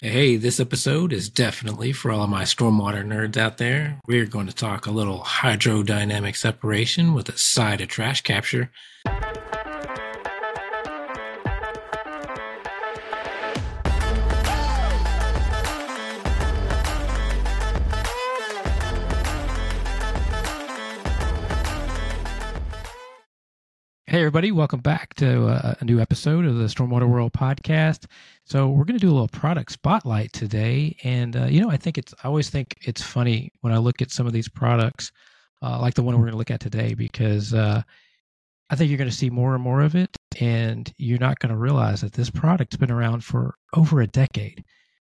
Hey, this episode is definitely for all of my stormwater nerds out there. We're going to talk a little hydrodynamic separation with a side of trash capture. Hey, everybody, welcome back to uh, a new episode of the Stormwater World podcast. So, we're going to do a little product spotlight today. And, uh, you know, I think it's, I always think it's funny when I look at some of these products, uh, like the one we're going to look at today, because uh, I think you're going to see more and more of it. And you're not going to realize that this product's been around for over a decade,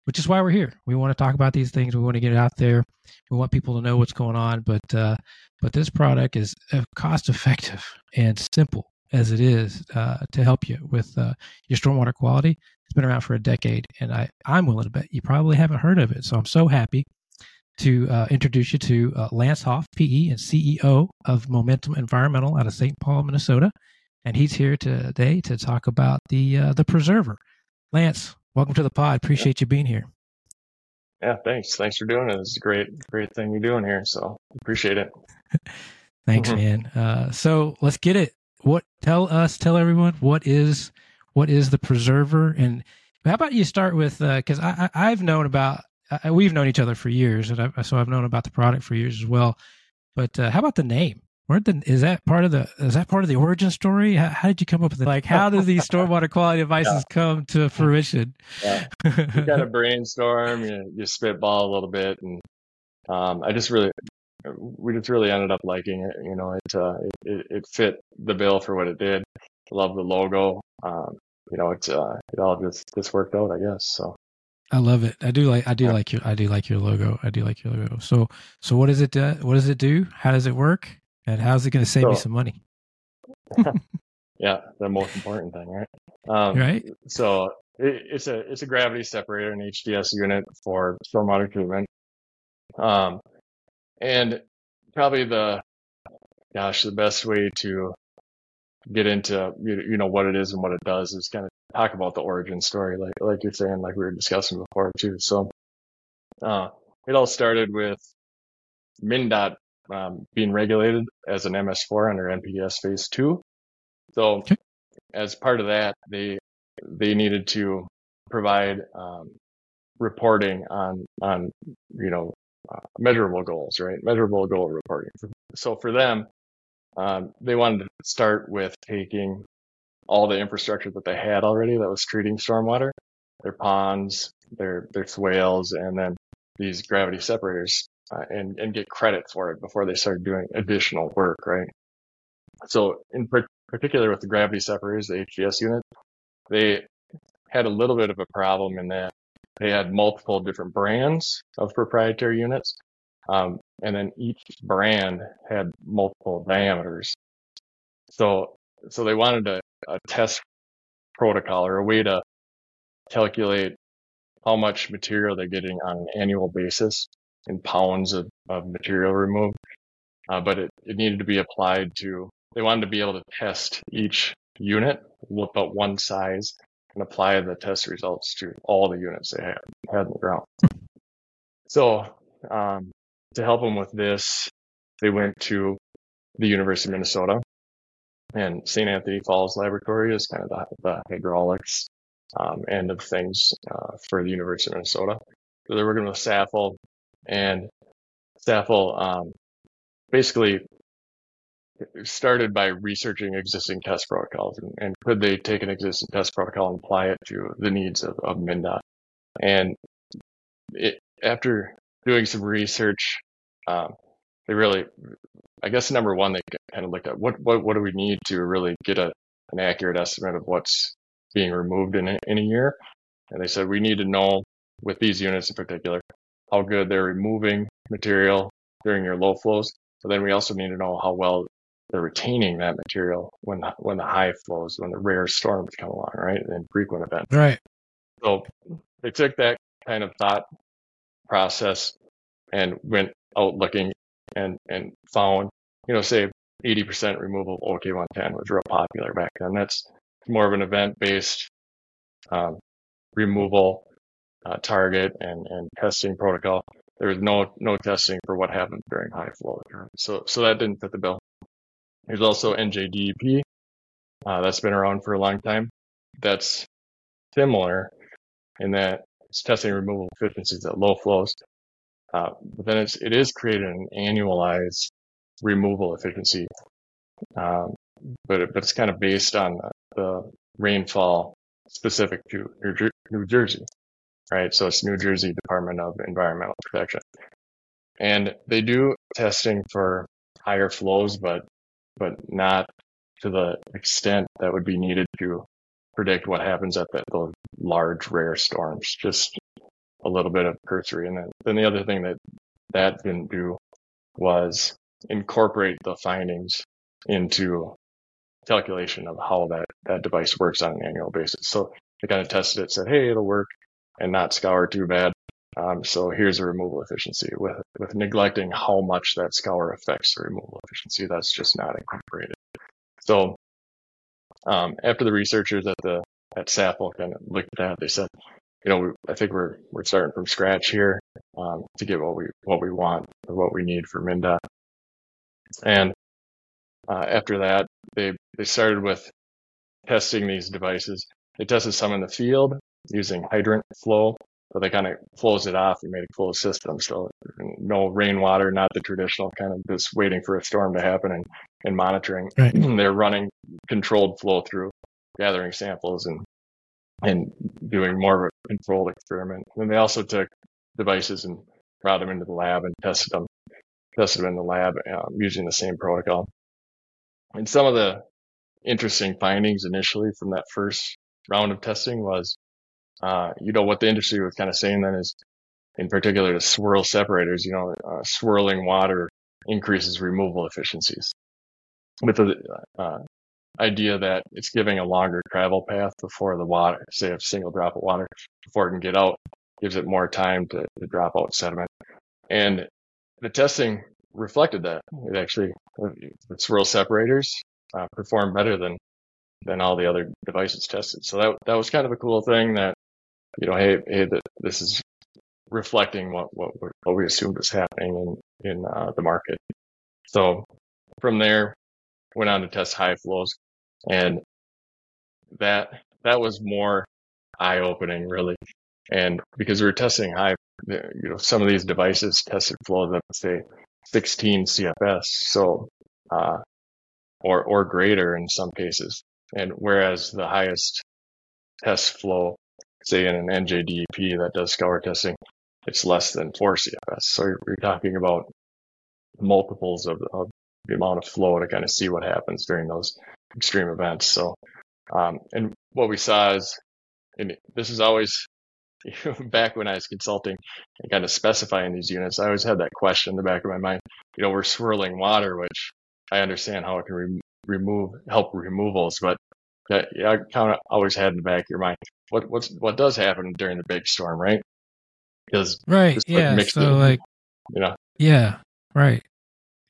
which is why we're here. We want to talk about these things, we want to get it out there, we want people to know what's going on. But, uh, but this product is cost effective and simple as it is uh, to help you with uh, your stormwater quality. It's been around for a decade, and I, I'm willing to bet you probably haven't heard of it. So I'm so happy to uh, introduce you to uh, Lance Hoff, PE and CEO of Momentum Environmental out of St. Paul, Minnesota, and he's here today to talk about the uh, the preserver. Lance, welcome to the pod. Appreciate you being here. Yeah, thanks. Thanks for doing it. It's a great, great thing you're doing here. So appreciate it. thanks, mm-hmm. man. Uh, so let's get it what tell us tell everyone what is what is the preserver and how about you start with because uh, I, I have known about uh, we've known each other for years and I, so I've known about the product for years as well. But uh, how about the name? Where the is that part of the is that part of the origin story? How, how did you come up with it? Like, how do these stormwater quality devices yeah. come to fruition? Yeah. You got to brainstorm, you, you spitball a little bit, and um, I just really we just really ended up liking it. You know, it uh, it, it fit the bill for what it did. Love the logo. Um, you know, it's uh, it all just just worked out, I guess. So. I love it. I do like. I do yeah. like your. I do like your logo. I do like your logo. So, so what does it do? What does it do? How does it work? And how's it going to save so, me some money? yeah, the most important thing, right? Um, right. So it, it's a it's a gravity separator, an HDS unit for stormwater treatment. Um, and probably the, gosh, the best way to get into, you know, what it is and what it does is kind of talk about the origin story, like, like you're saying, like we were discussing before too. So, uh, it all started with MnDOT um, being regulated as an MS4 under NPDES phase two. So okay. as part of that, they, they needed to provide, um, reporting on, on, you know, measurable goals, right? Measurable goal reporting. So for them, um, they wanted to start with taking all the infrastructure that they had already that was treating stormwater, their ponds, their their swales, and then these gravity separators, uh, and and get credit for it before they started doing additional work, right? So in particular with the gravity separators, the HDS unit, they had a little bit of a problem in that they had multiple different brands of proprietary units. Um, and then each brand had multiple diameters. So, so they wanted a, a test protocol or a way to calculate how much material they're getting on an annual basis in pounds of, of material removed. Uh, but it, it needed to be applied to, they wanted to be able to test each unit but one size and apply the test results to all the units they had, had in the ground. So, um, to help them with this, they went to the University of Minnesota and St. Anthony Falls Laboratory is kind of the, the hydraulics um, end of things uh, for the University of Minnesota. So they're working with SAFL and SAFL um, basically started by researching existing test protocols and, and, could they take an existing test protocol and apply it to the needs of, of MnDOT. And it, after doing some research, um, they really, I guess number one, they kind of looked at what, what, what do we need to really get a, an accurate estimate of what's being removed in a, in a year. And they said, we need to know with these units in particular, how good they're removing material during your low flows. But then we also need to know how well they're retaining that material when the, when the high flows, when the rare storms come along, right, and frequent events. Right. So they took that kind of thought process and went out looking and and found, you know, say 80% removal of OK110 was real popular back then. That's more of an event based um, removal. uh, target and, and testing protocol. There was no no testing for what happened during high flow. So so that didn't fit the bill. There's also NJDEP. Uh, that's been around for a long time. That's similar in that it's testing removal efficiencies at low flows. Uh, but then it's, it is creating an annualized removal efficiency. Um, but, it, but it's kind of based on the rainfall specific to New, New Jersey, right? So it's New Jersey Department of Environmental Protection. And they do testing for higher flows, but, but not to the extent that would be needed to predict what happens at the, those large rare storms. Just a little bit of cursory. And then, then the other thing that that didn't do was incorporate the findings into calculation of how that, that device works on an annual basis. So they kind of tested it, said, Hey, it'll work and not scour too bad. Um, so here's a removal efficiency with, with neglecting how much that scour affects the removal efficiency. That's just not incorporated. So, um, after the researchers at the, at SAFL kind of looked at that, they said, you know, we, I think we're, we're starting from scratch here, um, to get what we, what we want or what we need for MnDOT. And, uh, after that, they, they started with testing these devices. They tested some in the field using hydrant flow. So they kind of closed it off and made a closed system. So no rainwater, not the traditional kind of just waiting for a storm to happen and, and monitoring. Right. They're running controlled flow through, gathering samples and and doing more of a controlled experiment. And they also took devices and brought them into the lab and tested them, tested them in the lab um, using the same protocol. And some of the interesting findings initially from that first round of testing was, uh, you know, what the industry was kind of saying then is, in particular, the swirl separators, you know, uh, swirling water increases removal efficiencies. With the uh, idea that it's giving a longer travel path before the water, say a single drop of water, before it can get out, gives it more time to, to drop out sediment. And the testing reflected that. It actually, the swirl separators uh, perform better than than all the other devices tested. So that that was kind of a cool thing that you know, hey, hey, this is reflecting what what what we assumed was happening in in uh, the market. So from there, went on to test high flows, and that that was more eye opening, really. And because we were testing high, you know, some of these devices tested flows up to say 16 CFS, so uh, or or greater in some cases. And whereas the highest test flow, say in an NJDEP that does scour testing, it's less than four CFS. So you're, talking about multiples of, of, the amount of flow to kind of see what happens during those extreme events. So, um, and what we saw is, and this is always back when I was consulting and kind of specifying these units, I always had that question in the back of my mind. You know, we're swirling water, which I understand how it can re- remove, help removals, but that, I kind of always had in the back of your mind, what, what's, what does happen during the big storm, right? Because, right. Yeah. So in, like, you know, yeah, right.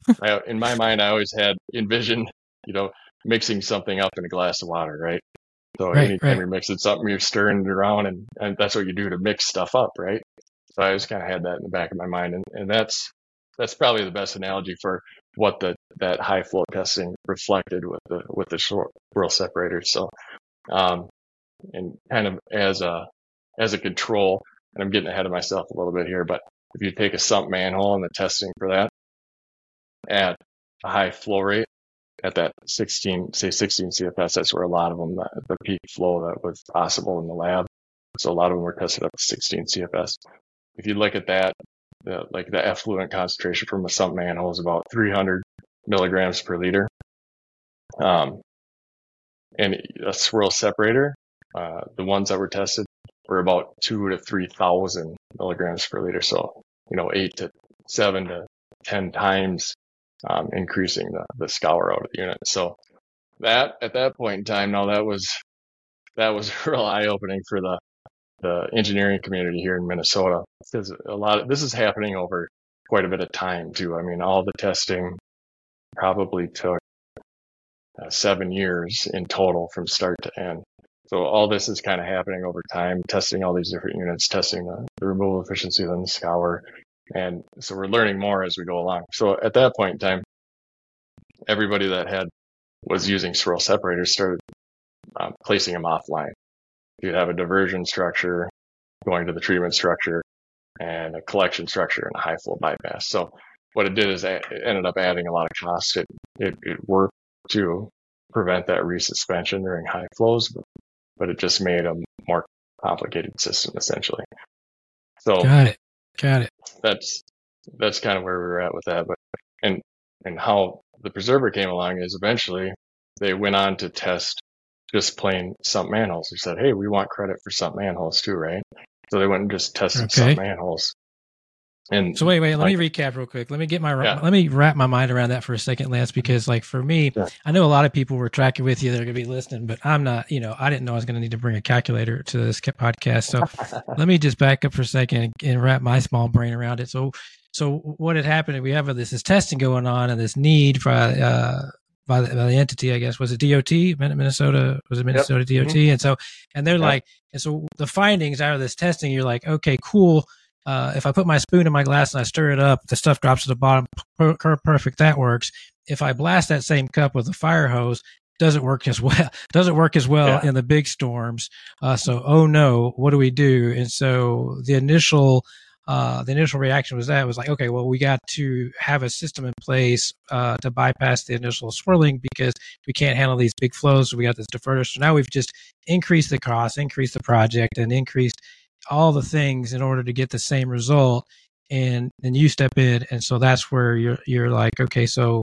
I, in my mind, I always had envisioned, you know, mixing something up in a glass of water, right? So right, anytime right. you're mixing something, you're stirring it around, and, and that's what you do to mix stuff up, right? So I just kind of had that in the back of my mind, and, and that's that's probably the best analogy for what the that high flow testing reflected with the with the short swirl separator. So, um, and kind of as a as a control, and I'm getting ahead of myself a little bit here, but if you take a sump manhole and the testing for that at a high flow rate at that 16, say 16 CFS, that's where a lot of them, the, peak flow that was possible in the lab. So a lot of them were tested up to 16 CFS. If you look at that, the, like the effluent concentration from a sump manhole is about 300 milligrams per liter. Um, and a swirl separator, uh, the ones that were tested were about two to 3,000 milligrams per liter. So, you know, eight to seven to 10 times um, increasing the, the scour out of the unit. So that at that point in time, now that was that was real eye opening for the the engineering community here in Minnesota because a lot of this is happening over quite a bit of time too. I mean, all the testing probably took uh, seven years in total from start to end. So all this is kind of happening over time, testing all these different units, testing the, the removal efficiency of the scour. And so we're learning more as we go along. So at that point in time, everybody that had was using swirl separators started um, placing them offline. You'd have a diversion structure going to the treatment structure and a collection structure and a high flow bypass. So what it did is it ended up adding a lot of cost. It, it, it worked to prevent that resuspension during high flows, but, but it just made a more complicated system essentially. So got it, got it. That's that's kind of where we were at with that. But and and how the preserver came along is eventually they went on to test just plain sump manholes. They said, "Hey, we want credit for sump manholes too, right?" So they went and just tested okay. sump manholes. And so wait, wait, let like, me recap real quick. Let me get my yeah. let me wrap my mind around that for a second, Lance, because like for me, yeah. I know a lot of people were tracking with you. They're going to be listening, but I'm not. You know, I didn't know I was going to need to bring a calculator to this podcast. So let me just back up for a second and, and wrap my small brain around it. So so what had happened? We have this, this testing going on and this need for uh, by the, by the entity, I guess, was it DOT, Minnesota, was it Minnesota yep. DOT? Mm-hmm. And so, and they're yep. like, and so the findings out of this testing, you're like, okay, cool. Uh, if I put my spoon in my glass and I stir it up, the stuff drops to the bottom. Per- perfect. That works. If I blast that same cup with a fire hose, doesn't work as well. Doesn't work as well yeah. in the big storms. Uh, so, oh no, what do we do? And so the initial uh, the initial reaction was that it was like, okay, well, we got to have a system in place uh, to bypass the initial swirling because we can't handle these big flows. So we got this diverter. So now we've just increased the cost, increased the project, and increased all the things in order to get the same result. And then you step in, and so that's where you're you're like, okay, so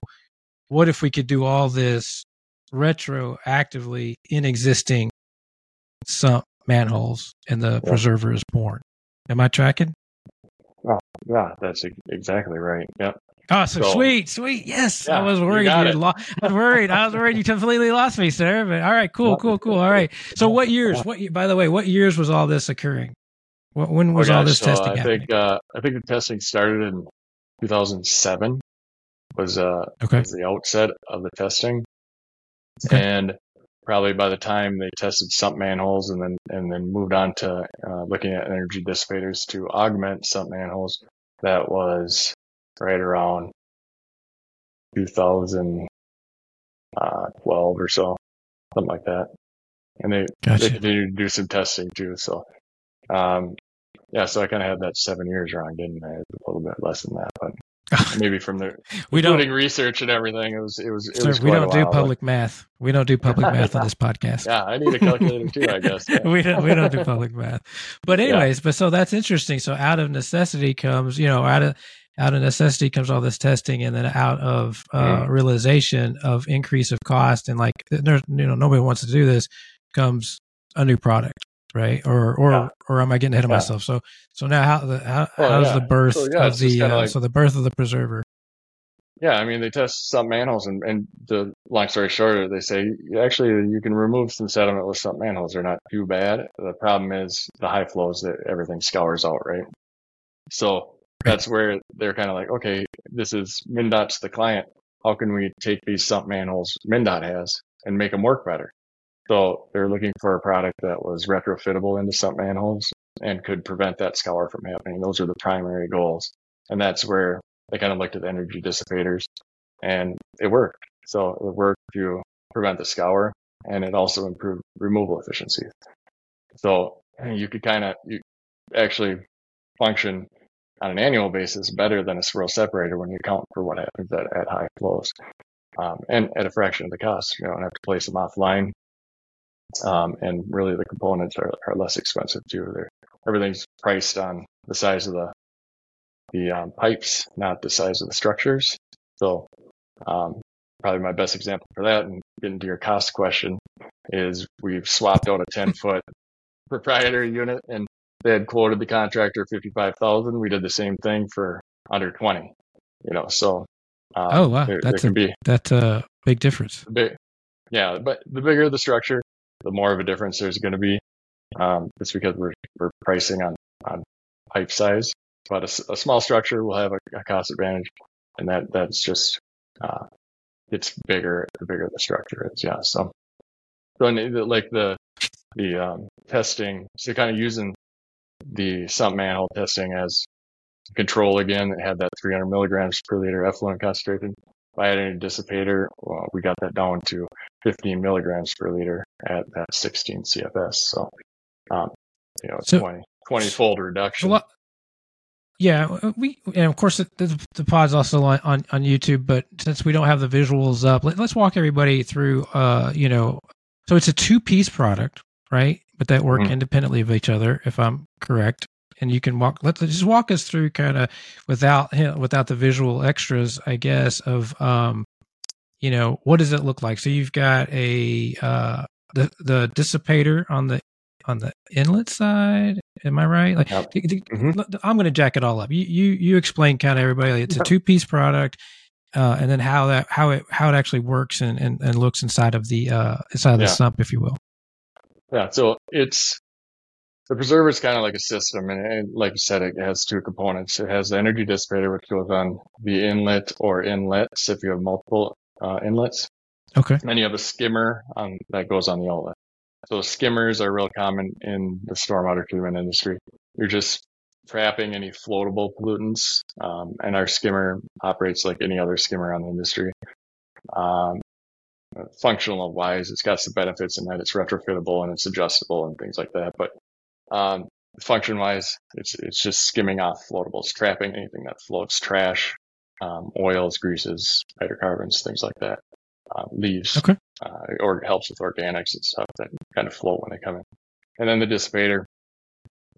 what if we could do all this retroactively in existing sump manholes, and the yeah. preserver is born? Am I tracking? Oh, yeah, that's exactly right. Yep. Oh, so, so sweet, sweet. Yes, yeah, I was worried. You, you lo- I was worried. I was worried you completely lost me, sir. But all right, cool, cool, cool. All right. So, what years? What? By the way, what years was all this occurring? When oh, was oh, all this so testing? I happening? think uh, I think the testing started in 2007. Was uh okay. was the outset of the testing, okay. and probably by the time they tested sump manholes and then and then moved on to uh, looking at energy dissipators to augment sump manholes, that was right around 2012 or so, something like that. And they gotcha. they continued to do some testing too. So, um, yeah, so I kind of had that seven years wrong, didn't I? A little bit less than that, but maybe from the we don't research and everything. It was it was it Sir, was. we don't do public math. We don't do public math on this podcast. Yeah, I need a calculator too. I guess yeah. we don't we don't do public math. But anyways, yeah. but so that's interesting. So out of necessity comes you know out of out of necessity comes all this testing, and then out of uh, mm. realization of increase of cost and like there's you know nobody wants to do this comes a new product right? Or or yeah. or am I getting ahead of yeah. myself? So so now how the how, well, how's yeah. the birth so, of the uh, like, so the birth of the preserver? Yeah, I mean they test sump manholes, and and the long story short, they say actually you can remove some sediment with sump manholes. They're not too bad. The problem is the high flows that everything scours out, right? So that's where they're kind of like, okay, this is MnDOT's the client. How can we take these sump manholes MnDOT has and make them work better? So they're looking for a product that was retrofittable into sump manholes and could prevent that scour from happening. Those are the primary goals. And that's where they kind of looked at energy dissipators and it worked. So it worked to prevent the scour and it also improved removal efficiency. So you could kind of actually function on an annual basis better than a swirl separator when you account for what happens at, at high flows. Um, and at a fraction of the cost. You don't have to place them offline um, and really the components are, are less expensive too. They're, everything's priced on the size of the the um, pipes, not the size of the structures. So um, probably my best example for that, and getting to your cost question, is we've swapped out a 10 foot proprietary unit, and they had quoted the contractor 55,000. We did the same thing for under 20. You know, so um, oh wow, there, that's there a be, that's a big difference. Big, yeah, but the bigger the structure, the more of a difference there's going to be. Um, it's because we're we're pricing on on pipe size, but a, a small structure will have a, a, cost advantage, and that that's just uh, it's bigger the bigger the structure is. Yeah, so so like the the um, testing. So kind of using the sump manhole testing as control again. It had that 300 milligrams per liter effluent concentration. By adding a dissipator, well, we got that down to 15 milligrams per liter at that 16 CFS. So, um, you know, so, 20, 20 fold reduction. Lot, yeah, we and of course the, the, the, pod's also on, on, on YouTube, but since we don't have the visuals up, let, us walk everybody through. Uh, you know, so it's a two piece product, right? But that work mm-hmm. independently of each other, if I'm correct. And you can walk. Let's just walk us through kind of without without the visual extras, I guess, of um, you know, what does it look like? So you've got a uh the the dissipator on the on the inlet side. Am I right? Like, yep. mm-hmm. I'm going to jack it all up. You you you explain kind of everybody. Like it's a two piece product, uh, and then how that how it how it actually works and and, and looks inside of the uh inside of the sump, if you will. Yeah. So it's the preserver is kind of like a system, and, and, like you said, it has two components. It has the energy dissipator, which goes on the inlet or inlets if you have multiple uh, inlets. Okay. And then you have a skimmer on, that goes on the outlet. So skimmers are real common in the stormwater treatment industry. You're just trapping any floatable pollutants, um, and our skimmer operates like any other skimmer on the industry. Um, functional wise, it's got some benefits in that it's retrofittable and it's adjustable and things like that. But um, function wise, it's it's just skimming off floatables, trapping anything that floats, trash, um, oils, greases, hydrocarbons, things like that. Uh, leaves. Okay uh, or helps with organics and stuff that kind of float when they come in. And then the dissipator,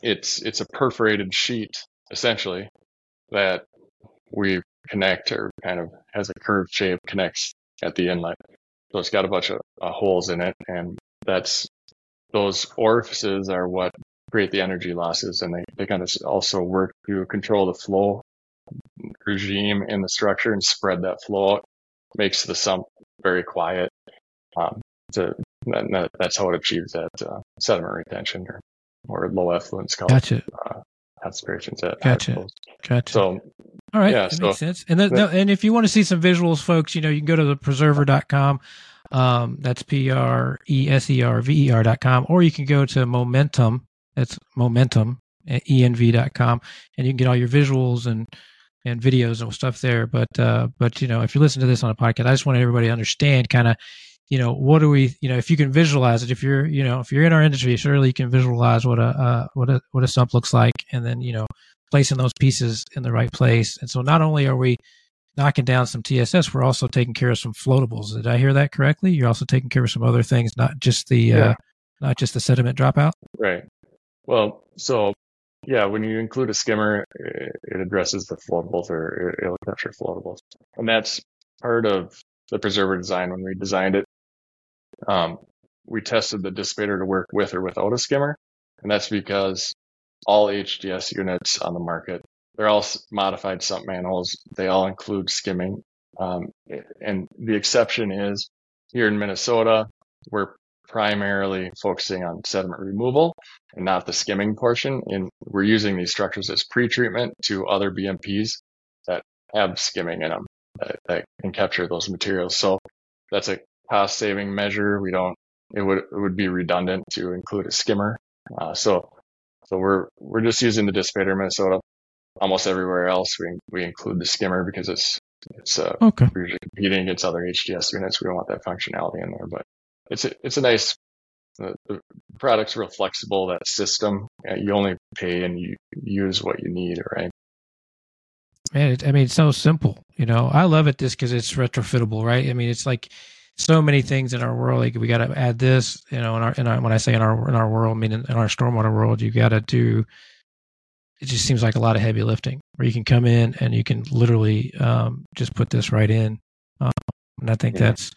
it's it's a perforated sheet essentially that we connect or kind of has a curved shape connects at the inlet. So it's got a bunch of uh, holes in it, and that's those orifices are what create the energy losses, and they, they kind of also work to control the flow regime in the structure and spread that flow out. Makes the sump very quiet um, to, that, that's how it achieves that uh, sediment retention or, or low effluence color. Gotcha. Uh, aspirations at gotcha. Gotcha. So, all right, yeah, that so, makes sense. And then, and if you want to see some visuals, folks, you know, you can go to the preserver.com. Um, that's P R E S E R V E R dot com, or you can go to Momentum. That's Momentum at env.com and you can get all your visuals and and videos and stuff there but uh but you know if you listen to this on a podcast i just want everybody to understand kind of you know, what do we, you know, if you can visualize it, if you're, you know, if you're in our industry, surely you can visualize what a, uh, what a, what a sump looks like, and then, you know, placing those pieces in the right place. And so, not only are we knocking down some TSS, we're also taking care of some floatables. Did I hear that correctly? You're also taking care of some other things, not just the, uh, yeah. uh, not just the sediment dropout. Right. Well, so yeah, when you include a skimmer, it addresses the floatables or it'll capture floatables, and that's part of the preserver design when we designed it um, we tested the dissipator to work with or without a skimmer. And that's because all HDS units on the market, they're all modified sump manholes. They all include skimming. Um, and the exception is here in Minnesota, we're primarily focusing on sediment removal and not the skimming portion. And we're using these structures as pre-treatment to other BMPs that have skimming in them that, that can capture those materials. So that's a cost saving measure. We don't, it would, it would be redundant to include a skimmer. Uh, so, so we're, we're just using the dissipator in Minnesota. Almost everywhere else, we, we include the skimmer because it's, it's, uh, okay. we're competing against other HDS units. We don't want that functionality in there, but it's a, it's a nice, the, the product's real flexible, that system. you only pay and you use what you need, right? Man, it, I mean, it's so simple. You know, I love it just because it's retrofittable, right? I mean, it's like so many things in our world. Like we got to add this, you know, in our, in our, when I say in our, in our world, I mean, in, in our stormwater world, you got to do, it just seems like a lot of heavy lifting where you can come in and you can literally um, just put this right in. Um, and I think yeah. that's,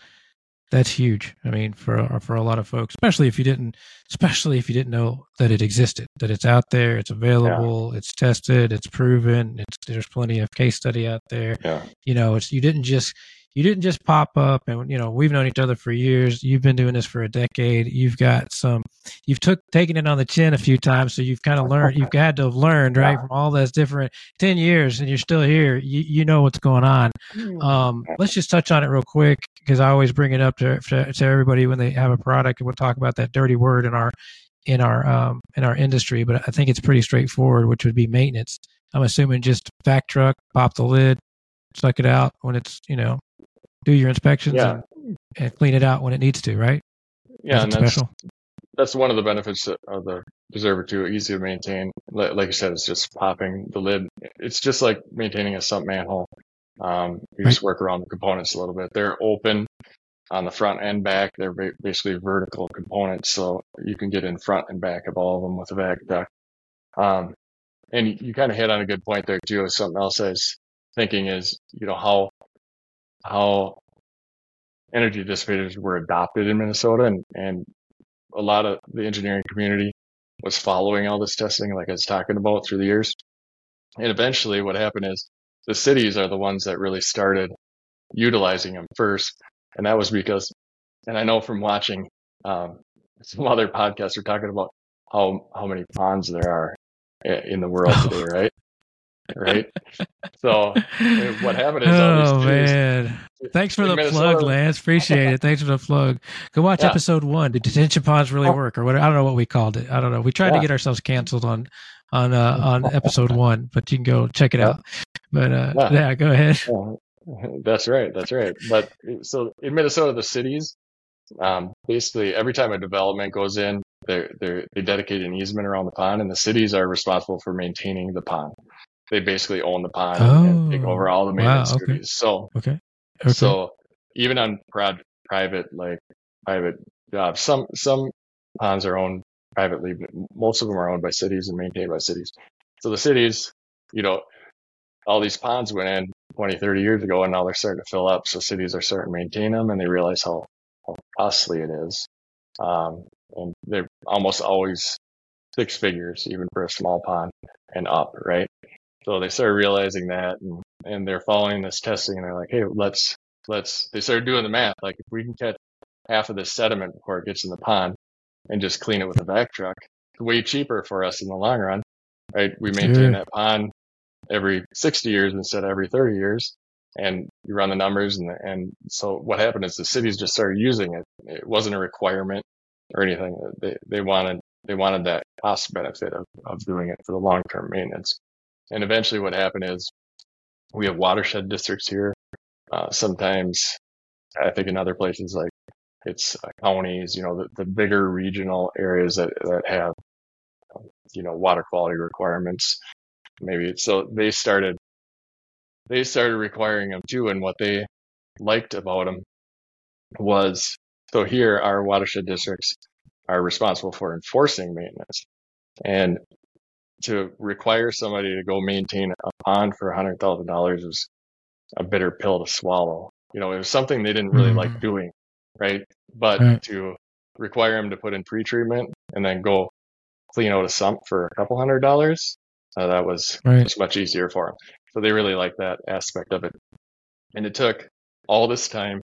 that's huge. I mean, for for a lot of folks, especially if you didn't, especially if you didn't know that it existed, that it's out there, it's available, yeah. it's tested, it's proven, it's there's plenty of case study out there. Yeah. You know, it's you didn't just you didn't just pop up and you know we've known each other for years. You've been doing this for a decade. You've got some you've took taken it on the chin a few times so you've kind of learned you've had to have learned right from all those different 10 years and you're still here. You, you know what's going on. Hmm. um, let's just touch on it real quick because i always bring it up to, to, to everybody when they have a product and we'll talk about that dirty word in our in our um, in our industry but i think it's pretty straightforward which would be maintenance. I'm assuming just back truck pop the lid suck it out when it's you know do your inspections yeah. and, and, clean it out when it needs to, right? Yeah, and that's, special? that's one of the benefits of the preserver too. Easy to maintain. Like you said, it's just popping the lid. It's just like maintaining a sump manhole. Um, you right. just work around the components a little bit. They're open on the front and back. They're basically vertical components, so you can get in front and back of all of them with a vac duct. Um, and you kind of hit on a good point there too. Something else I was thinking is, you know, how how energy dissipators were adopted in Minnesota and, and a lot of the engineering community was following all this testing, like I was talking about through the years. And eventually what happened is the cities are the ones that really started utilizing them first. And that was because, and I know from watching, um, some other podcasts are talking about how, how many ponds there are in the world today, right? Right? So what happened is, oh man, thanks for the Minnesota, plug, Lance. Appreciate it. Thanks for the plug. Go watch yeah. episode one. Did detention ponds really oh. work, or what? I don't know what we called it. I don't know. We tried yeah. to get ourselves canceled on on uh, on episode one, but you can go check it out. But uh, yeah. yeah, go ahead. That's right. That's right. But so in Minnesota, the cities, um, basically every time a development goes in, they they they dedicate an easement around the pond, and the cities are responsible for maintaining the pond they basically own the pond oh, and take over all the maintenance wow, okay. duties. So, okay. okay. So even on prod, private, like private jobs, some, some ponds are owned privately, but most of them are owned by cities and maintained by cities. So the cities, you know, all these ponds went in 20, 30 years ago and now they're starting to fill up. So cities are starting to maintain them and they realize how, how costly it is. Um, and they're almost always six figures, even for a small pond and up, right? So they started realizing that and, and they're following this testing and they're like, hey, let's, let's, they started doing the math. Like if we can catch half of this sediment before it gets in the pond and just clean it with a vac truck, it's way cheaper for us in the long run, right? We maintain that pond every 60 years instead of every 30 years. And you run the numbers and, and so what happened is the cities just started using it. It wasn't a requirement or anything. They, they wanted, they wanted that cost benefit of, of doing it for the long term maintenance. And eventually what happened is we have watershed districts here. Uh, sometimes I think in other places like it's uh, counties, you know, the, the bigger regional areas that, that have, you know, water quality requirements. Maybe so they started, they started requiring them too. And what they liked about them was, so here our watershed districts are responsible for enforcing maintenance. And to require somebody to go maintain a pond for a hundred thousand dollars was a bitter pill to swallow. You know, it was something they didn't really mm. like doing, right? But right. to require them to put in pre-treatment and then go clean out a sump for a couple hundred dollars, uh, that was, right. was much easier for them. So they really liked that aspect of it. And it took all this time,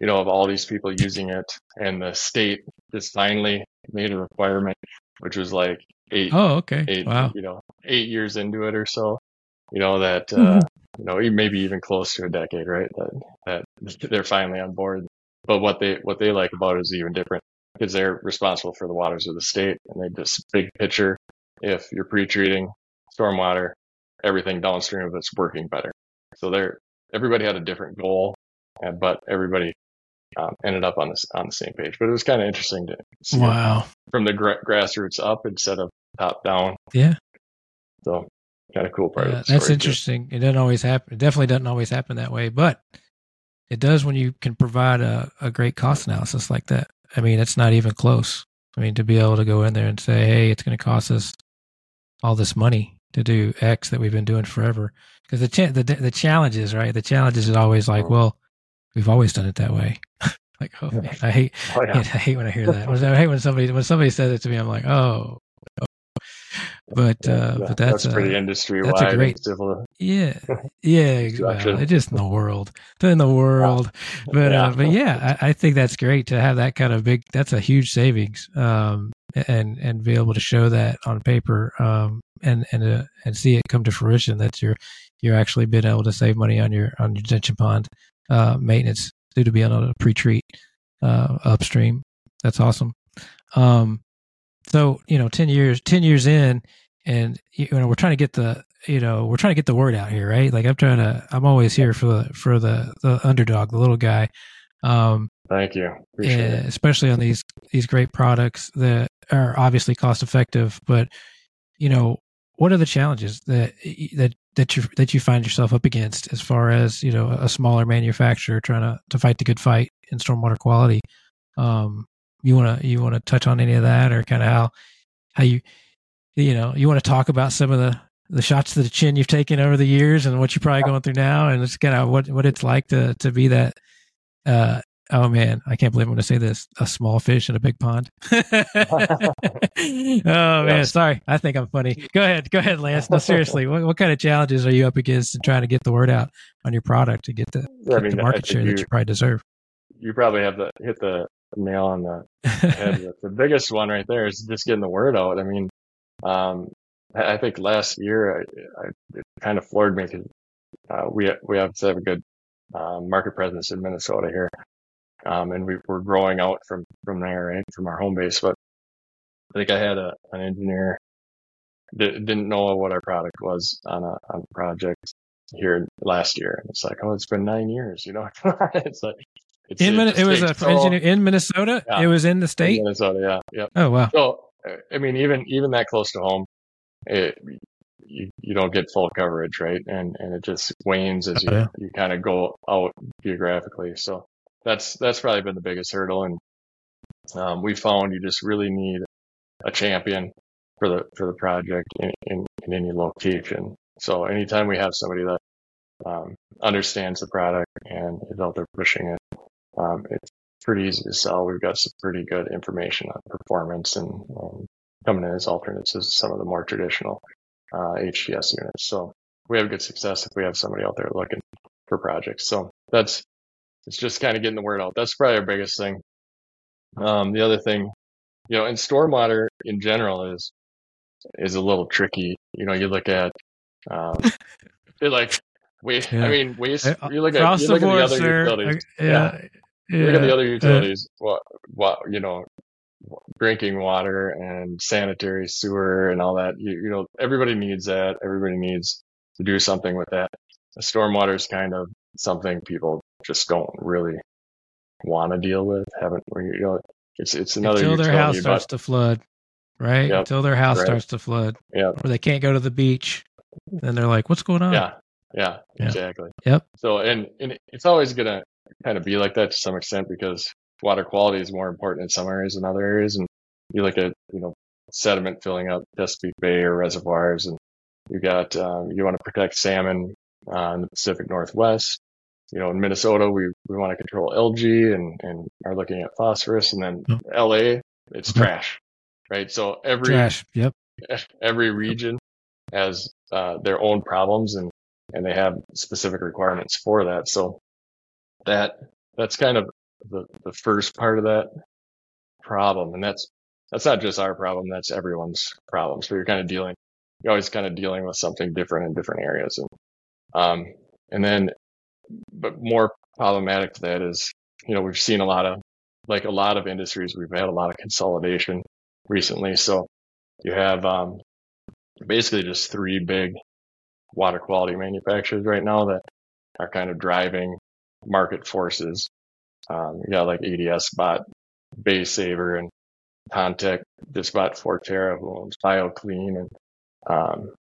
you know, of all these people using it and the state just finally made a requirement, which was like, eight. Oh, okay. Eight, wow. You know, eight years into it or so. You know that uh, you know maybe even close to a decade, right? That that they're finally on board. But what they what they like about it is even different because they're responsible for the waters of the state, and they just big picture. If you're pre-treating stormwater, everything downstream of it's working better. So they're everybody had a different goal, but everybody um, ended up on this on the same page. But it was kind of interesting to see wow from the gra- grassroots up instead of top down. Yeah. So kind of cool part. Yeah, that's interesting. Too. It doesn't always happen. It definitely doesn't always happen that way, but it does when you can provide a, a great cost analysis like that. I mean, it's not even close. I mean, to be able to go in there and say, "Hey, it's going to cost us all this money to do X that we've been doing forever," because the, cha- the the challenges, right? The challenges is always like, well, we've always done it that way. Like, oh man, I hate, oh, yeah. I hate when I hear that. I hate when somebody when somebody says it to me. I'm like, oh, but uh, but that's, that's pretty industry that's a wide. great- Civil, yeah yeah well, just in the world in the world but Yeah. uh, but yeah I, I think that's great to have that kind of big that's a huge savings um and and be able to show that on paper um and and uh, and see it come to fruition that you're you're actually been able to save money on your on your detention pond uh maintenance to being able to pre-treat uh upstream. That's awesome. Um so you know 10 years 10 years in and you know we're trying to get the you know we're trying to get the word out here right? Like i'm trying to i'm always here for the for the the underdog the little guy. Um Thank you. Appreciate especially on these these great products that are obviously cost effective but you know what are the challenges that that that you that you find yourself up against as far as you know a smaller manufacturer trying to to fight the good fight in stormwater quality? Um you want to you want to touch on any of that or kind of how how you you know you want to talk about some of the the shots to the chin you've taken over the years and what you're probably going through now and it's kind of what what it's like to to be that uh oh man. I can't believe i'm going to say this. A small fish in a big pond? Oh man. Sorry. I think i'm funny. Go ahead. Go ahead lance. No seriously. What, what kind of challenges are you up against in trying to get the word out on your product to get the, I mean, the market share you, that you probably deserve? you probably have the hit the nail on the head. the biggest one right there is just getting the word out. I mean, um, I think last year I, I it kind of floored me because uh, we we have to have a good uh, market presence in Minnesota here, um, and we, we're growing out from from there, right, from our home base. But I think I had a an engineer that didn't know what our product was on a on a project here last year, and it's like, oh, it's been nine years, you know. it's like it's, in just it was a so- engineer in minnesota Yeah. it was in the in state Minnesota, yeah, yeah. oh wow So, I mean, even even that close to home, it, you you don't get full coverage, right? And and it just wanes as you Oh, yeah. you kind of go out geographically. So that's that's probably been the biggest hurdle. And um, we found you just really need a champion for the for the project in in, in any location. So anytime we have somebody that um, understands the product and is out there pushing it, um, it's pretty easy to sell. We've got some pretty good information on performance and um, coming in as alternates to some of the more traditional uh, HDS units. So we have good success if we have somebody out there looking for projects. So that's it's just kind of getting the word out. That's probably our biggest thing. Um, the other thing, you know, in stormwater in general is is a little tricky. You know, you look at um, it like waste. Yeah. I mean, waste. You look at you the look at the other sir utilities. Yeah yeah, Look at the other Uh, utilities. What, what, you know, drinking water and sanitary sewer and all that. You, you know, everybody needs that. Everybody needs to do something with that. Stormwater is kind of something people just don't really want to deal with. Haven't, you know, it's, it's another until their house starts to flood, right? Yep, Until their house right. starts to flood, yeah, or they can't go to the beach, then they're like, "What's going on?" yeah, yeah, Yeah. exactly. Yep. So, and, and it's always going to kind of be like that to some extent because water quality is more important in some areas than other areas. And you look at, you know, sediment filling up Chesapeake Bay or reservoirs and you got, um, you want to protect salmon, uh, in the Pacific Northwest. You know, in Minnesota, we, we want to control algae and, and are looking at phosphorus and then Yep. LA, it's Okay. trash, right? So every, Trash. Yep. every region has uh, their own problems and and they have specific requirements for that. So that that's kind of the the first part of that problem, and that's that's not just our problem. That's everyone's problem. So you're kind of dealing, you're always kind of dealing with something different in different areas, and um and then but more problematic to that is you know we've seen a lot of like a lot of industries we've had a lot of consolidation recently. So you have um, basically just three big water quality manufacturers right now that are kind of driving market forces. Um, you got like ADS bought BaySaver and Contech just bought Forterra who owns BioClean and um,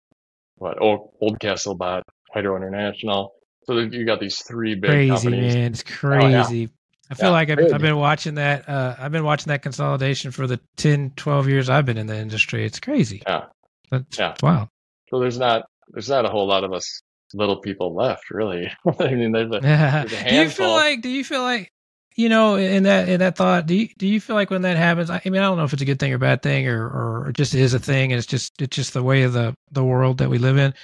what Old, Oldcastle bought Hydro International. So you got these three big Crazy companies. man, it's Oh, yeah. crazy. I feel Yeah, like I've. I've been watching that. Uh, I've been watching that consolidation for the 10, 12 years I've been in the industry. It's crazy. Yeah. That's Yeah. wild. So there's not there's not a whole lot of us little people left, really. I mean, there's a handful. do you feel like? Do you feel like? you know, in that in that thought, do you do you feel like when that happens? I mean, I don't know if it's a good thing or a bad thing, or or just is a thing, and it's just it's just the way of the the world that we live in.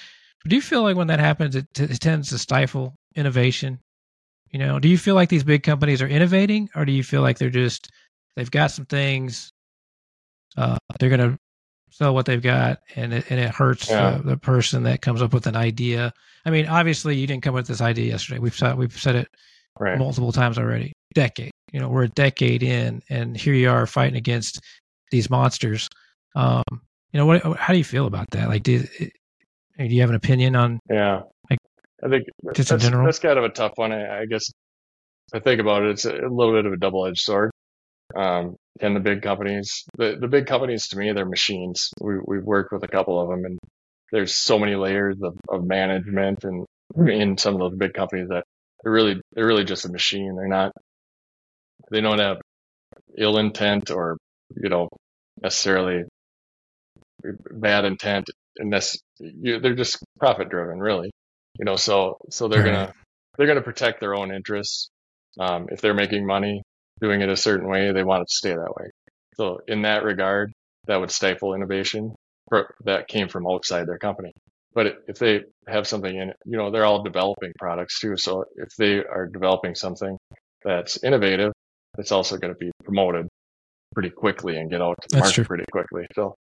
But do you feel like when that happens, it, t- it tends to stifle innovation? You know, do you feel like these big companies are innovating, or do you feel like they're just they've got some things, uh, they're gonna sell what they've got, and it and it hurts Yeah. the, the person that comes up with an idea. I mean, obviously, you didn't come up with this idea yesterday. We've said we've said it Right. multiple times already. Decade. You know, we're a decade in, and here you are fighting against these monsters. Um, you know, what? How do you feel about that? Like, do, do you have an opinion on? Yeah. Like, I think just in general? that's kind of a tough one. I, I guess I think about it, it's a, a little bit of a double edged sword. Um, and the big companies, the, the big companies to me, they're machines. We, we've worked with a couple of them and there's so many layers of, of management and in some of those big companies that they're really, they're really just a machine. They're not, they don't have ill intent or, you know, necessarily bad intent and this, you, they're just profit driven, really. You know, so so they're Right. gonna they're gonna protect their own interests. Um, if they're making money doing it a certain way, they want it to stay that way. So in that regard, that would stifle innovation for, that came from outside their company. But if they have something in it, you know, they're all developing products too. So if they are developing something that's innovative, it's also going to be promoted pretty quickly and get out to the That's market true. pretty quickly. So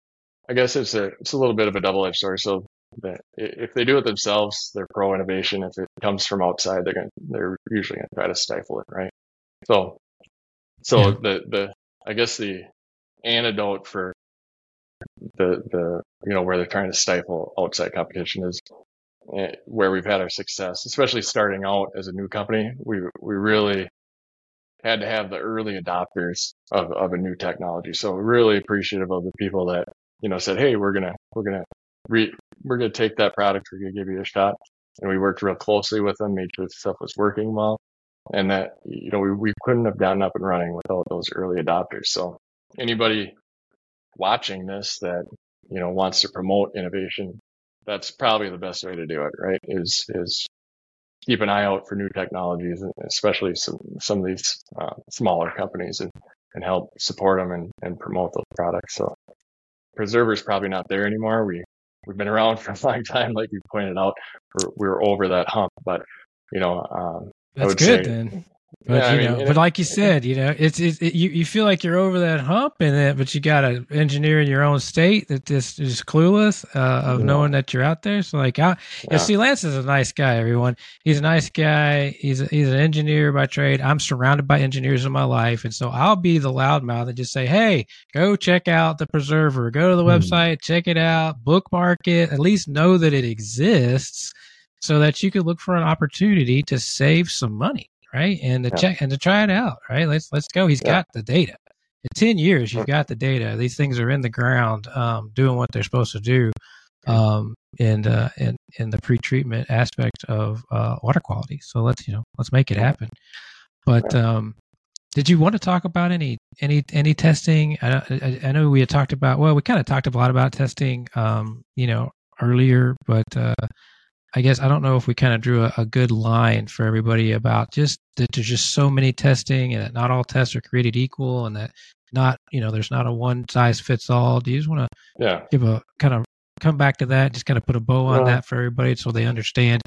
I guess it's a it's a little bit of a double edged sword. So that if they do it themselves, they're pro innovation. If it comes from outside, they're going they're usually going to try to stifle it, right? So so Yeah. the the I guess the antidote for the the you know where they're trying to stifle outside competition is eh, where we've had our success, especially starting out as a new company. We we really had to have the early adopters of, of a new technology. So really appreciative of the people that you know said, "Hey, we're gonna we're gonna re, we're gonna take that product. We're gonna give you a shot." And we worked real closely with them, made sure the stuff was working well, and that you know we we couldn't have gotten up and running without those early adopters. So anybody watching this that you know wants to promote innovation, that's probably the best way to do it. Right? Is is keep an eye out for new technologies, especially some some of these uh, smaller companies, and and help support them and, and promote those products. So preserver's probably not there anymore. We we've been around for a long time, like you pointed out. We're we're over that hump, but you know, um, I That's would good say- then. But Yeah, I you mean, know, and but like you said, you know, it's, it's it, you you feel like you're over that hump, and then but you got an engineer in your own state that just is clueless uh, of Yeah. knowing that you're out there. So like, I, yeah. See, Lance is a nice guy. Everyone, he's a nice guy. He's a, he's an engineer by trade. I'm surrounded by engineers in my life, and so I'll be the loudmouth and just say, "Hey, go check out the Preserver. Go to the Hmm. website, check it out, bookmark it. At least know that it exists." so that you could look for an opportunity to save some money, right? And to Yeah. check and to try it out, right? Let's let's go. He's Yeah. got the data. In ten years, you've got the data. These things are in the ground, um, doing what they're supposed to do, um, in uh, in in the pre-treatment aspect of uh, water quality. So let's you know let's make it happen. But um, did you want to talk about any any any testing? I, I, I know we had talked about. Well, we kind of talked a lot about testing, um, you know, earlier, but uh, I guess I don't know if we kind of drew a, a good line for everybody about just that there's just so many testing and that not all tests are created equal, and that not you know there's not a one size fits all. Do you just want to yeah. give a kind of come back to that? Just kind of put a bow on Well- that for everybody so they understand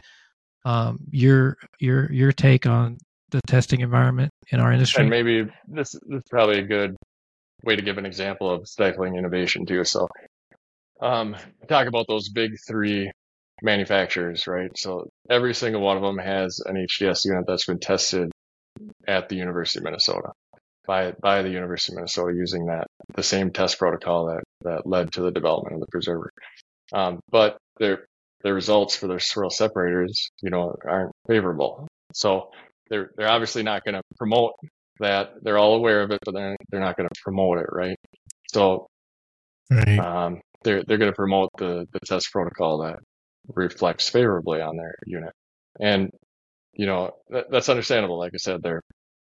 um, your your your take on the testing environment in our industry. And maybe this, this is probably a good way to give an example of stifling innovation too. So, um, talk about those big three manufacturers, right? So every single one of them has an HDS unit that's been tested at the University of Minnesota by, by the University of Minnesota using that, the same test protocol that, that led to the development of the preserver. Um, but their, their results for their swirl separators, you know, aren't favorable. So they're, they're obviously not going to promote that. They're all aware of it, but they're, they're not going to promote it, right? So Right. um, they're they're going to promote the the test protocol that reflects favorably on their unit, and you know that, that's understandable. Like I said, they're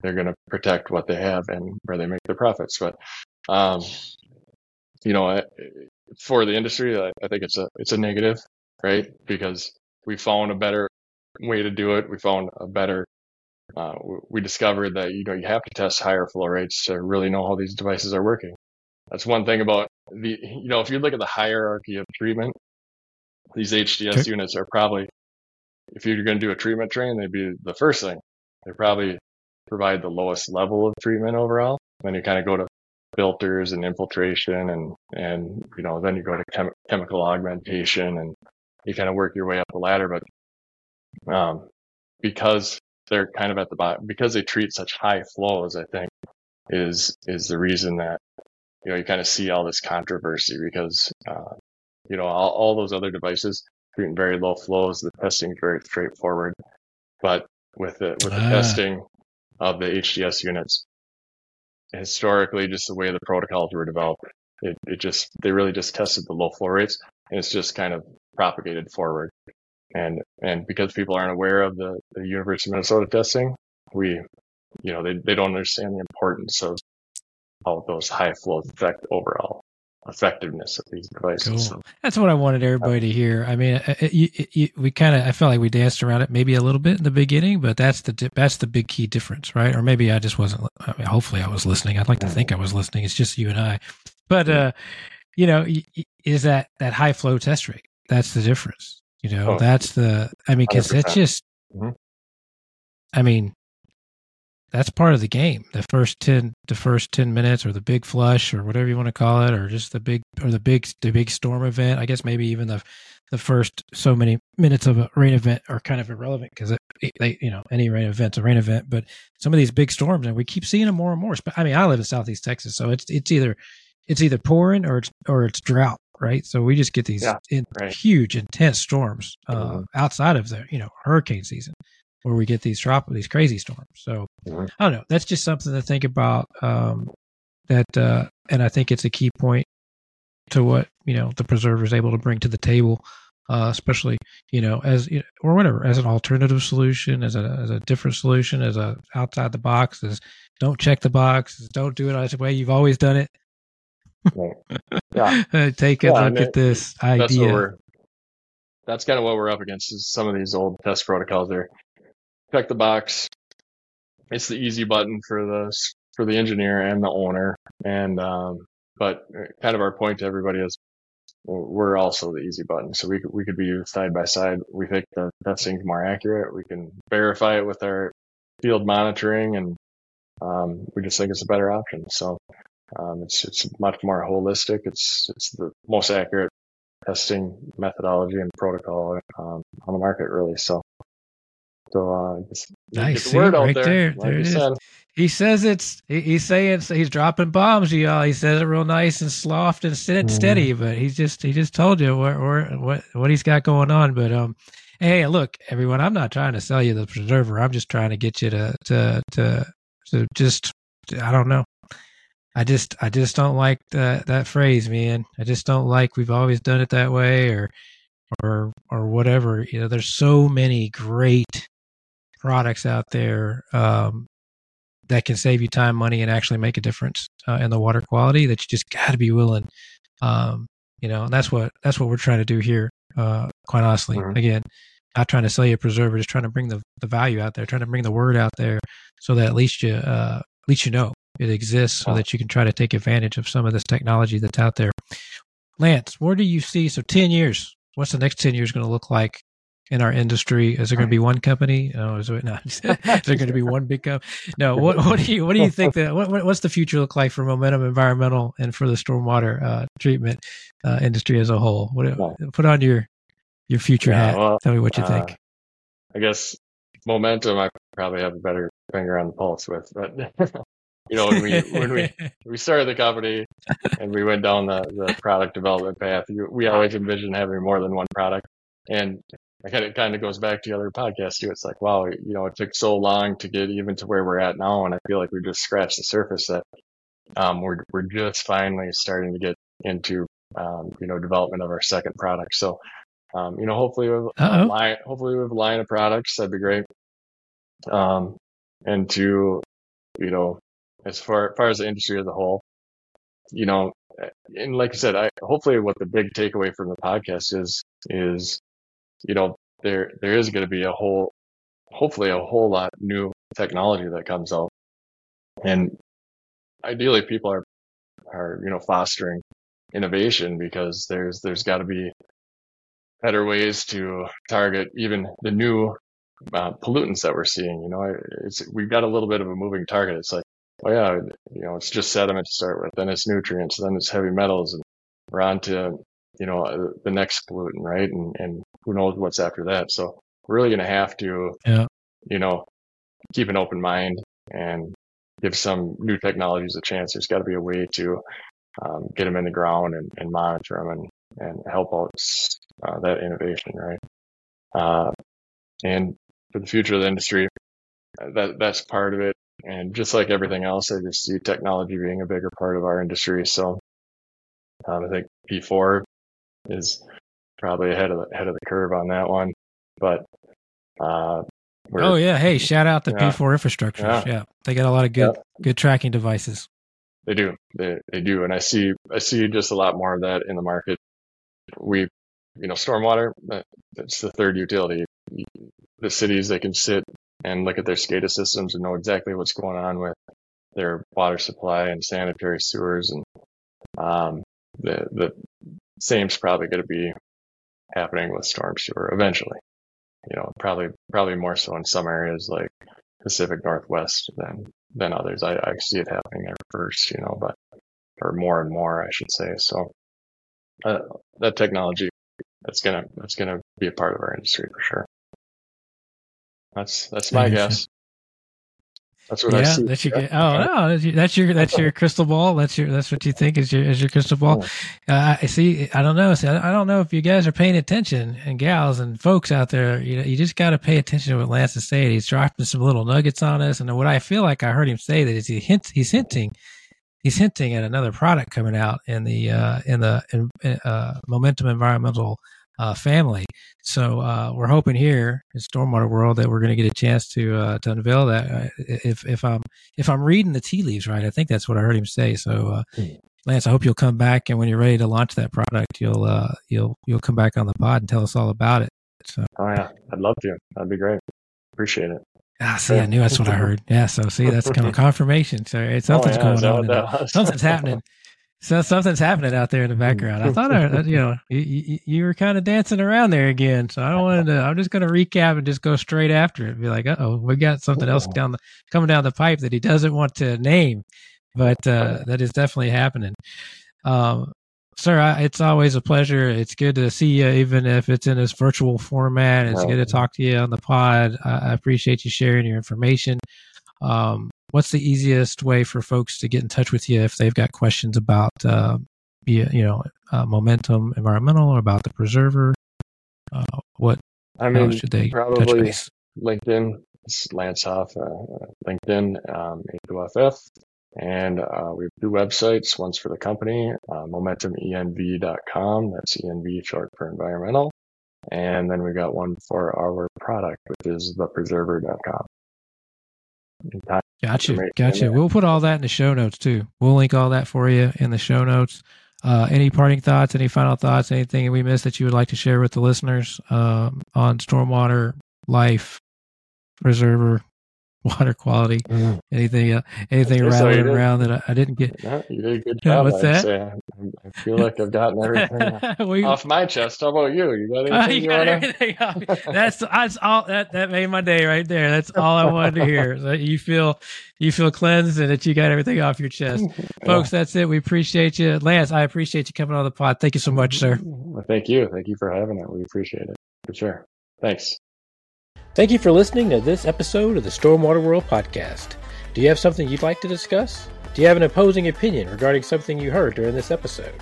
they're going to protect what they have and where they make their profits. But um, you know, for the industry, I, I think it's a it's a negative, right? Because we found a better way to do it. We found a better uh, we discovered that you know you have to test higher flow rates to really know how these devices are working. That's one thing about the you know if you look at the hierarchy of treatment, these HDS okay. units are probably if you're going to do a treatment train, they'd be the first thing. They probably provide the lowest level of treatment overall. Then you kind of go to filters and infiltration and and you know then you go to chem- chemical augmentation and you kind of work your way up the ladder. But um, because they're kind of at the bottom because they treat such high flows, I think is is the reason that you know you kind of see all this controversy because uh, you know all, all those other devices treating very low flows, the testing is very straightforward, but with the with the ah. testing of the HDS units, historically, just the way the protocols were developed, it, it just they really just tested the low flow rates, and it's just kind of propagated forward. And and because people aren't aware of the, the University of Minnesota testing, we, you know, they they don't understand the importance of how those high flows affect overall effectiveness of these devices. Cool. So, That's what I wanted everybody to hear. I mean, it, it, we kind of I felt like we danced around it maybe a little bit in the beginning, but that's the that's the big key difference, right? Or maybe I just wasn't. I mean, hopefully I was listening. I'd like to think I was listening. It's just you and I, but uh, you know, is that that high flow test rate? That's the difference. You know, oh, that's the, I mean, cause it's just, mm-hmm. I mean, that's part of the game. The first 10, the first 10 minutes or the big flush or whatever you want to call it, or just the big, or the big, the big storm event. I guess maybe even the, the first so many minutes of a rain event are kind of irrelevant because they, you know, any rain event's a rain event, but some of these big storms and we keep seeing them more and more. I mean, I live in Southeast Texas, so it's, it's either, it's either pouring or it's, or it's drought right? So we just get these yeah, in, right. huge, intense storms uh, mm-hmm. outside of the you know hurricane season, where we get these drop these crazy storms. So mm-hmm. I don't know. That's just something to think about. Um, that uh, and I think it's a key point to what you know the preserver is able to bring to the table. Uh, especially you know as or whatever as an alternative solution as a as a different solution as a outside the box as don't check the box don't do it as the way you've always done it yeah. Take a yeah, look at this idea. that's kind of what we're up against is some of these old test protocols there. Check the box. It's the easy button for the for the engineer and the owner. And um, but uh, kind of our point to everybody is we're also the easy button. So we could, we could be side by side. We think the testing's more accurate. We can verify it with our field monitoring and um, we just think it's a better option. So um, it's it's much more holistic. It's it's the most accurate testing methodology and protocol um, on the market, really. So, uh, just nice. The word right there. there, like there it is. He says it's he, he's saying he's dropping bombs, y'all. He says it real nice and soft and steady, mm. steady but he's just he just told you what what what he's got going on. But um, hey, look, everyone, I'm not trying to sell you the preserver. I'm just trying to get you to to to to just I don't know I just I just don't like that that phrase, man. I just don't like we've always done it that way or or or whatever. You know, there's so many great products out there um, that can save you time, money, and actually make a difference uh, in the water quality. That you just got to be willing. Um, you know, and that's what that's what we're trying to do here. Uh, quite honestly, mm-hmm. again, not trying to sell you a preserver, just trying to bring the the value out there, trying to bring the word out there, so that at least you uh, at least you know it exists so that you can try to take advantage of some of this technology that's out there. Lance, where do you see? So, 10 years, what's the next 10 years going to look like in our industry? Is there going to be one company? Oh, is, it, no, is there going to be one big company? No. What, what do you what do you think that what, what's the future look like for Momentum Environmental and for the stormwater uh, treatment uh, industry as a whole? What, put on your your future yeah, hat. Well, Tell me what you uh, think. I guess Momentum, I probably have a better finger on the pulse with, but you know, when we when we we started the company and we went down the, the product development path, we always envisioned having more than one product. And it kind of goes back to the other podcast too. It's like, wow, you know, it took so long to get even to where we're at now, and I feel like we just scratched the surface. That um, we're we're just finally starting to get into um, you know development of our second product. So, um, you know, hopefully we have a line, hopefully we have a line of products. That'd be great. Um, and to you know as far, as far as the industry as a whole. You know, and like I said, I hopefully what the big takeaway from the podcast is is, you know, there there is going to be a whole, hopefully a whole lot new technology that comes out. And ideally people are, are, you know, fostering innovation because there's, there's got to be better ways to target even the new uh, pollutants that we're seeing. You know, it's, we've got a little bit of a moving target. It's like, oh yeah, you know, it's just sediment to start with, then it's nutrients, then it's heavy metals, and we're on to, you know, uh, the next pollutant, right? And, and who knows what's after that. So we're really going to have to, yeah. you know, keep an open mind and give some new technologies a chance. There's got to be a way to um, get them in the ground and, and monitor them and, and help out uh, that innovation, right? Uh, and for the future of the industry, that that's part of it. And just like everything else, I just see technology being a bigger part of our industry. So um, I think P4 is probably ahead of the, ahead of the curve on that one. But uh, oh yeah, hey, shout out to yeah. P4 infrastructure. Yeah. yeah. they got a lot of good yeah. good tracking devices. They do, they they do, and I see I see just a lot more of that in the market. We, you know, stormwater. That's the third utility. The cities they can sit and look at their SCADA systems and know exactly what's going on with their water supply and sanitary sewers and um, the the same's probably going to be happening with storm sewer eventually. You know, probably probably more so in some areas like Pacific Northwest than than others. I, I see it happening there first, you know, but or more and more, I should say. So uh, that technology that's gonna that's gonna be a part of our industry for sure. That's that's my guess. That's what yeah, I see. That's your, oh no, that's your that's your crystal ball. That's your that's what you think is your is your crystal ball. Oh. Uh, I see. I don't know. See, I don't know if you guys are paying attention and gals and folks out there. You know, you just got to pay attention to what Lance is saying. He's dropping some little nuggets on us, and what I feel like I heard him say that is he hints he's hinting he's hinting at another product coming out in the uh, in the in, uh, momentum environmental uh, family. So uh, we're hoping here in Stormwater World that we're going to get a chance to uh, to unveil that. Uh, if if I'm if I'm reading the tea leaves right, I think that's what I heard him say. So uh, hmm. Lance, I hope you'll come back and when you're ready to launch that product, you'll uh, you'll you'll come back on the pod and tell us all about it. So. Oh yeah, I'd love to. That'd be great. Appreciate it. Ah, see, I knew that's what I heard. Yeah, so see, that's kind of confirmation. So it's something's oh, yeah, going on. Something's happening. So something's happening out there in the background. I thought, I, you know, you, you were kind of dancing around there again. So I don't wanted to. I'm just going to recap and just go straight after it. Be like, oh, we got something else down the coming down the pipe that he doesn't want to name, but uh, that is definitely happening. Um, sir, I, it's always a pleasure. It's good to see you, even if it's in this virtual format. It's good to talk to you on the pod. I, I appreciate you sharing your information. Um, what's the easiest way for folks to get in touch with you if they've got questions about uh, you know uh, momentum environmental or about the preserver? Uh, what i mean should they probably linkedin. It's lance hoff uh, linkedin um, A2FF, and uh, we have two websites one's for the company uh, momentumenv.com that's env short for environmental. And then we got one for our product which is thepreserver.com Gotcha. Gotcha. We'll put all that in the show notes too. We'll link all that for you in the show notes. Uh, any parting thoughts, any final thoughts, anything we missed that you would like to share with the listeners um, on stormwater life preserver water quality. Mm. Anything, uh, anything rattling so around that I, I, didn't get. No, you did a good job. what's that? I, I, feel like I've gotten everything we, off my chest. How about you? You got anything uh, you, you got everything off. That's that's all. That that made my day right there. That's all I wanted to hear. So you feel you feel cleansed and that you got everything off your chest, folks. That's it. We appreciate you, Lance. I appreciate you coming on the pod. Thank you so much, sir. Well, thank you. Thank you for having it. We appreciate it for sure. Thanks. Thank you for listening to this episode of the Stormwater World podcast. Do you have something you'd like to discuss? Do you have an opposing opinion regarding something you heard during this episode?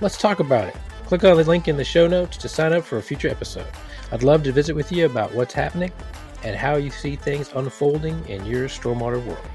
Let's talk about it. Click on the link in the show notes to sign up for a future episode. I'd love to visit with you about what's happening and how you see things unfolding in your stormwater world.